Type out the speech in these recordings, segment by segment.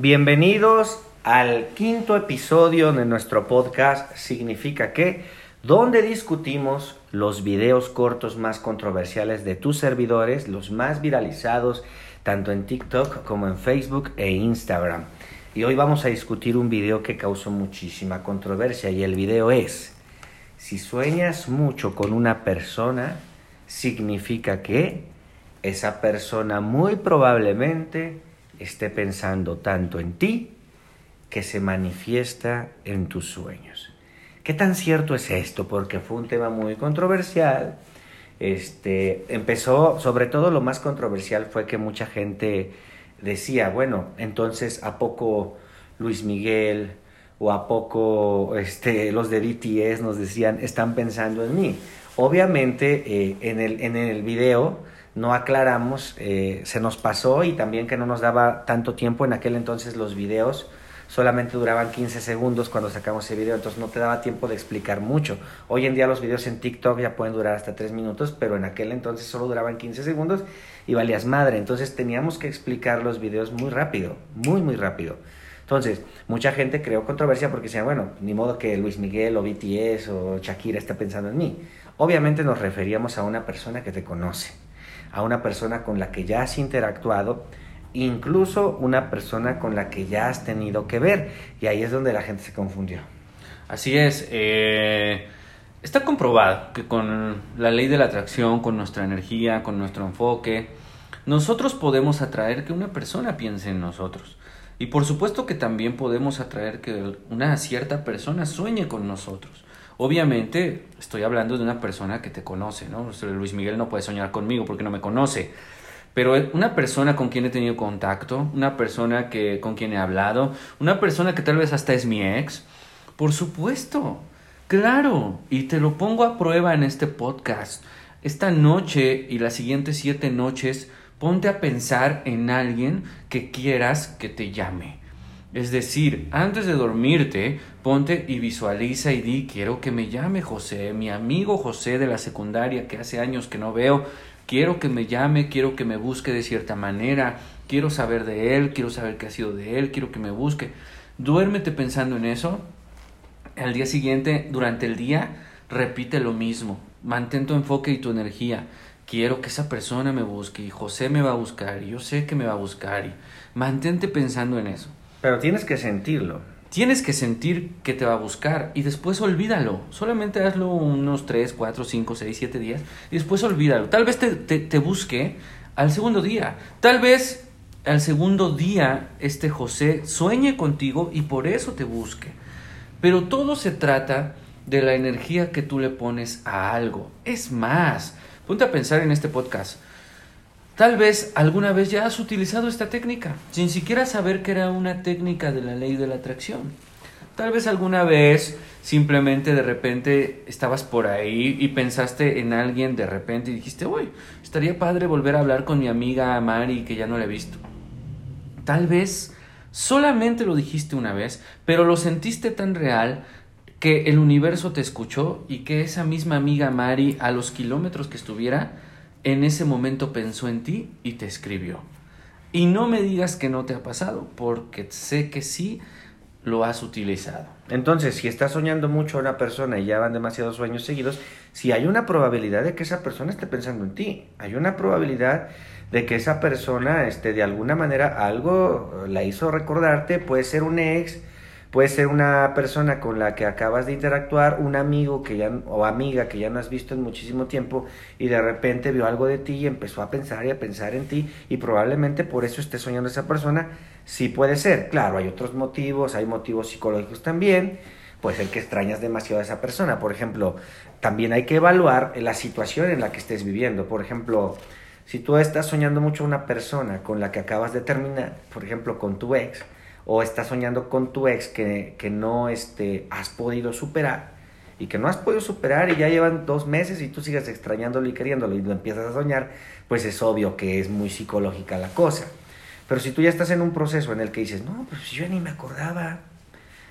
Bienvenidos al quinto episodio de nuestro podcast Significa que, donde discutimos los videos cortos más controversiales de tus servidores, los más viralizados tanto en TikTok como en Facebook e Instagram. Y hoy vamos a discutir un video que causó muchísima controversia y el video es, si sueñas mucho con una persona, significa que esa persona muy probablemente esté pensando tanto en ti que se manifiesta en tus sueños. ¿Qué tan cierto es esto? Porque fue un tema muy controversial. Este, empezó, sobre todo lo más controversial fue que mucha gente decía, bueno, entonces ¿a poco Luis Miguel o a poco este, los de BTS nos decían, están pensando en mí? Obviamente eh, en, el, en el video no aclaramos, eh, se nos pasó y también que no nos daba tanto tiempo en aquel entonces los videos solamente duraban 15 segundos cuando sacamos ese video, entonces no te daba tiempo de explicar mucho. Hoy en día los videos en TikTok ya pueden durar hasta 3 minutos, pero en aquel entonces solo duraban 15 segundos y valías madre, entonces teníamos que explicar los videos muy rápido, muy, muy rápido. Entonces, mucha gente creó controversia porque decía, bueno, ni modo que Luis Miguel o BTS o Shakira esté pensando en mí. Obviamente nos referíamos a una persona que te conoce, a una persona con la que ya has interactuado, incluso una persona con la que ya has tenido que ver. Y ahí es donde la gente se confundió. Así es. Eh, está comprobado que con la ley de la atracción, con nuestra energía, con nuestro enfoque, nosotros podemos atraer que una persona piense en nosotros. Y por supuesto que también podemos atraer que una cierta persona sueñe con nosotros. Obviamente estoy hablando de una persona que te conoce, ¿no? Luis Miguel no puede soñar conmigo porque no me conoce. Pero una persona con quien he tenido contacto, una persona que, con quien he hablado, una persona que tal vez hasta es mi ex, por supuesto, claro, y te lo pongo a prueba en este podcast. Esta noche y las siguientes siete noches ponte a pensar en alguien que quieras que te llame. Es decir, antes de dormirte, ponte y visualiza y di, quiero que me llame José, mi amigo José de la secundaria que hace años que no veo, quiero que me llame, quiero que me busque de cierta manera, quiero saber de él, quiero saber qué ha sido de él, quiero que me busque. Duérmete pensando en eso. Al día siguiente, durante el día, repite lo mismo. Mantén tu enfoque y tu energía quiero que esa persona me busque y José me va a buscar y yo sé que me va a buscar y mantente pensando en eso. Pero tienes que sentirlo. Tienes que sentir que te va a buscar y después olvídalo. Solamente hazlo unos 3, 4, 5, 6, 7 días y después olvídalo. Tal vez te, te, busque al segundo día. Tal vez al segundo día este José sueñe contigo y por eso te busque. Pero todo se trata de la energía que tú le pones a algo. Es más, Ponte a pensar en este podcast. Tal vez alguna vez ya has utilizado esta técnica, sin siquiera saber que era una técnica de la ley de la atracción. Tal vez alguna vez simplemente de repente estabas por ahí y pensaste en alguien de repente y dijiste, uy, estaría padre volver a hablar con mi amiga Mari que ya no la he visto. Tal vez solamente lo dijiste una vez, pero lo sentiste tan real que el universo te escuchó y que esa misma amiga Mari, a los kilómetros que estuviera, en ese momento pensó en ti y te escribió. Y no me digas que no te ha pasado, porque sé que sí lo has utilizado. Entonces, si estás soñando mucho una persona y ya van demasiados sueños seguidos, si hay una probabilidad de que esa persona esté pensando en ti, hay una probabilidad de que esa persona, este, de alguna manera, algo la hizo recordarte, puede ser un ex, Puede ser una persona con la que acabas de interactuar, un amigo que ya, o amiga que ya no has visto en muchísimo tiempo y de repente vio algo de ti y empezó a pensar y a pensar en ti y probablemente por eso esté soñando esa persona. Sí puede ser, claro, hay otros motivos, hay motivos psicológicos también, puede ser que extrañas demasiado a esa persona. Por ejemplo, también hay que evaluar la situación en la que estés viviendo. Por ejemplo, si tú estás soñando mucho a una persona con la que acabas de terminar, por ejemplo, con tu ex, o estás soñando con tu ex que, que no este, has podido superar y que no has podido superar y ya llevan dos meses y tú sigues extrañándolo y queriéndolo y lo empiezas a soñar, pues es obvio que es muy psicológica la cosa. Pero si tú ya estás en un proceso en el que dices, no, pues yo ni me acordaba,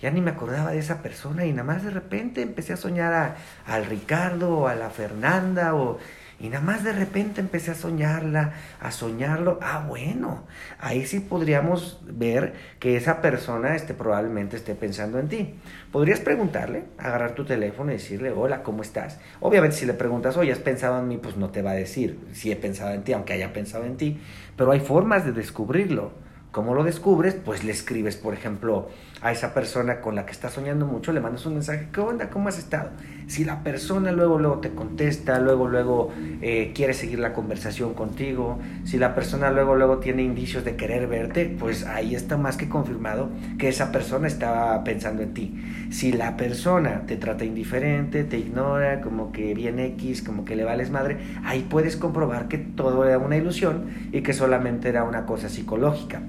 ya ni me acordaba de esa persona y nada más de repente empecé a soñar a, al Ricardo o a la Fernanda o, Y nada más de repente empecé a soñarla, a soñarlo. Ah, bueno, ahí sí podríamos ver que esa persona este, probablemente esté pensando en ti. Podrías preguntarle, agarrar tu teléfono y decirle, hola, ¿cómo estás? Obviamente si le preguntas, oye, ¿has pensado en mí? Pues no te va a decir si he pensado en ti, aunque haya pensado en ti. Pero hay formas de descubrirlo. ¿Cómo lo descubres? Pues le escribes, por ejemplo, a esa persona con la que estás soñando mucho, le mandas un mensaje, ¿qué onda? ¿Cómo has estado? Si la persona luego, luego te contesta, luego, luego eh, quiere seguir la conversación contigo, si la persona luego, luego tiene indicios de querer verte, pues ahí está más que confirmado que esa persona está pensando en ti. Si la persona te trata indiferente, te ignora, como que viene X, como que le vales madre, ahí puedes comprobar que todo era una ilusión y que solamente era una cosa psicológica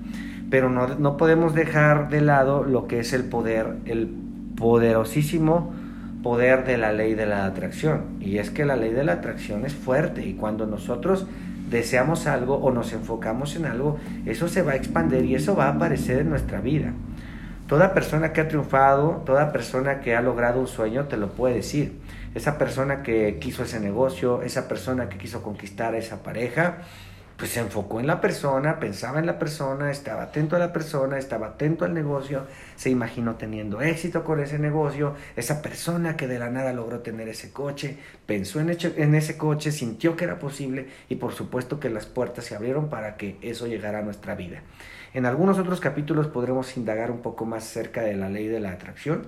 pero no, no, podemos dejar de lado lo que es el poder, el poderosísimo poder de la ley de la atracción. Y es que la ley de la atracción es fuerte y cuando nosotros deseamos algo o nos enfocamos en algo, eso se va a expandir y eso va a aparecer en nuestra vida. Toda persona que ha triunfado, toda persona que ha logrado un sueño te lo puede decir. Esa persona que quiso ese negocio, esa persona que quiso conquistar a esa pareja, pues se enfocó en la persona, pensaba en la persona, estaba atento a la persona, estaba atento al negocio, se imaginó teniendo éxito con ese negocio, esa persona que de la nada logró tener ese coche, pensó en, en ese coche, sintió que era posible y por supuesto que las puertas se abrieron para que eso llegara a nuestra vida. En algunos otros capítulos podremos indagar un poco más cerca de la ley de la atracción,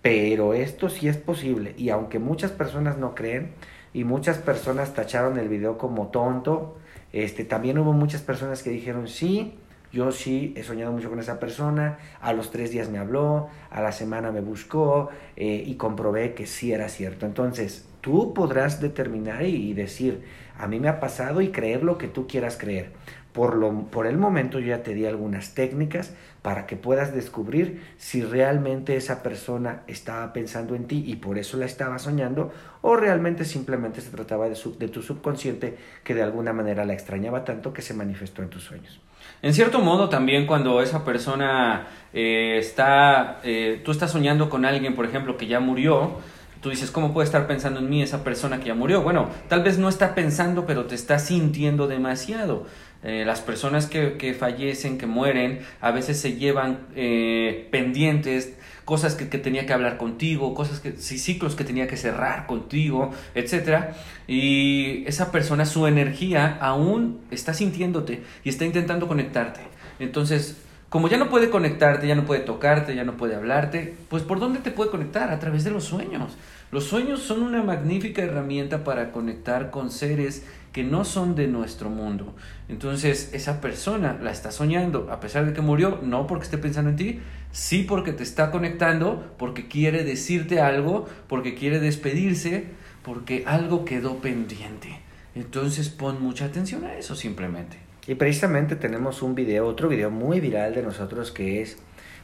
pero esto sí es posible y aunque muchas personas no creen y muchas personas tacharon el video como tonto, este, también hubo muchas personas que dijeron, sí, yo sí he soñado mucho con esa persona, a los tres días me habló, a la semana me buscó eh, y comprobé que sí era cierto. Entonces, tú podrás determinar y decir, a mí me ha pasado y creer lo que tú quieras creer. Por, lo, por el momento yo ya te di algunas técnicas para que puedas descubrir si realmente esa persona estaba pensando en ti y por eso la estaba soñando o realmente simplemente se trataba de, de tu subconsciente que de alguna manera la extrañaba tanto que se manifestó en tus sueños. En cierto modo también cuando esa persona eh, está, eh, tú estás soñando con alguien, por ejemplo, que ya murió, Tú dices, ¿cómo puede estar pensando en mí esa persona que ya murió? Bueno, tal vez no está pensando, pero te está sintiendo demasiado. Eh, las personas que, que, fallecen, que mueren, a veces se llevan eh, pendientes, cosas que, que, tenía que hablar contigo, cosas que, ciclos que tenía que cerrar contigo, etc. Y esa persona, su energía aún está sintiéndote y está intentando conectarte. Entonces, como ya no puede conectarte, ya no puede tocarte, ya no puede hablarte, pues ¿por dónde te puede conectar? A través de los sueños. Los sueños son una magnífica herramienta para conectar con seres que no son de nuestro mundo. Entonces, esa persona la está soñando, a pesar de que murió, no porque esté pensando en ti, sí porque te está conectando, porque quiere decirte algo, porque quiere despedirse, porque algo quedó pendiente. Entonces, pon mucha atención a eso simplemente. Y precisamente tenemos un video, otro video muy viral de nosotros que es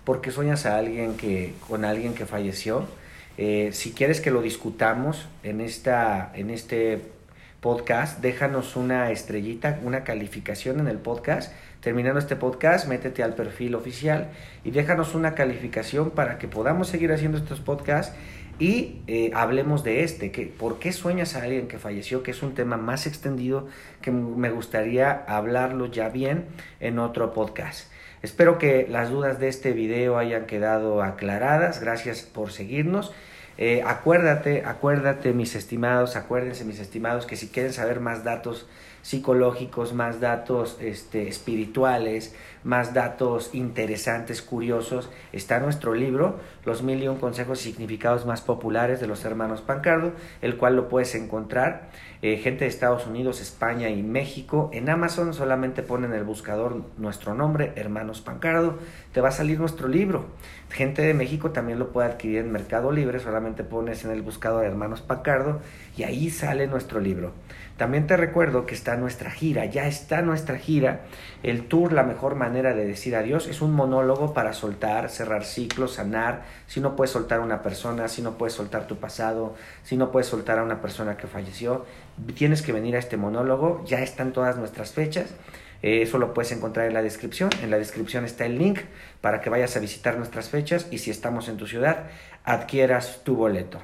¿Por qué sueñas a alguien que con alguien que falleció? Eh, si quieres que lo discutamos en esta en este podcast, déjanos una estrellita, una calificación en el podcast. Terminando este podcast, métete al perfil oficial y déjanos una calificación para que podamos seguir haciendo estos podcasts y eh, hablemos de este, que por qué sueñas a alguien que falleció, que es un tema más extendido que me gustaría hablarlo ya bien en otro podcast. Espero que las dudas de este video hayan quedado aclaradas. Gracias por seguirnos. Eh, acuérdate, acuérdate mis estimados, acuérdense mis estimados que si quieren saber más datos psicológicos, más datos este, espirituales, más datos interesantes, curiosos, está nuestro libro, Los mil y un consejos y significados más populares de los hermanos Pancardo, el cual lo puedes encontrar, eh, gente de Estados Unidos, España y México. En Amazon solamente ponen el buscador nuestro nombre, Hermanos Pancardo, te va a salir nuestro libro. Gente de México también lo puede adquirir en Mercado Libre, solamente pones en el buscador Hermanos Pancardo y ahí sale nuestro libro. También te recuerdo que está nuestra gira, ya está nuestra gira. El tour, la mejor manera de decir adiós, es un monólogo para soltar, cerrar ciclos, sanar. Si no puedes soltar a una persona, si no puedes soltar tu pasado, si no puedes soltar a una persona que falleció, tienes que venir a este monólogo. Ya están todas nuestras fechas. Eh, eso lo puedes encontrar en la descripción. En la descripción está el link para que vayas a visitar nuestras fechas y si estamos en tu ciudad, adquieras tu boleto.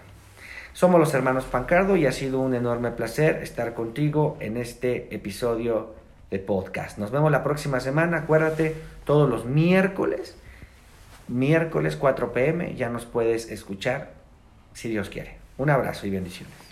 Somos los hermanos Pancardo y ha sido un enorme placer estar contigo en este episodio de podcast. Nos vemos la próxima semana. Acuérdate, todos los miércoles, miércoles 4 pm, ya nos puedes escuchar si Dios quiere. Un abrazo y bendiciones.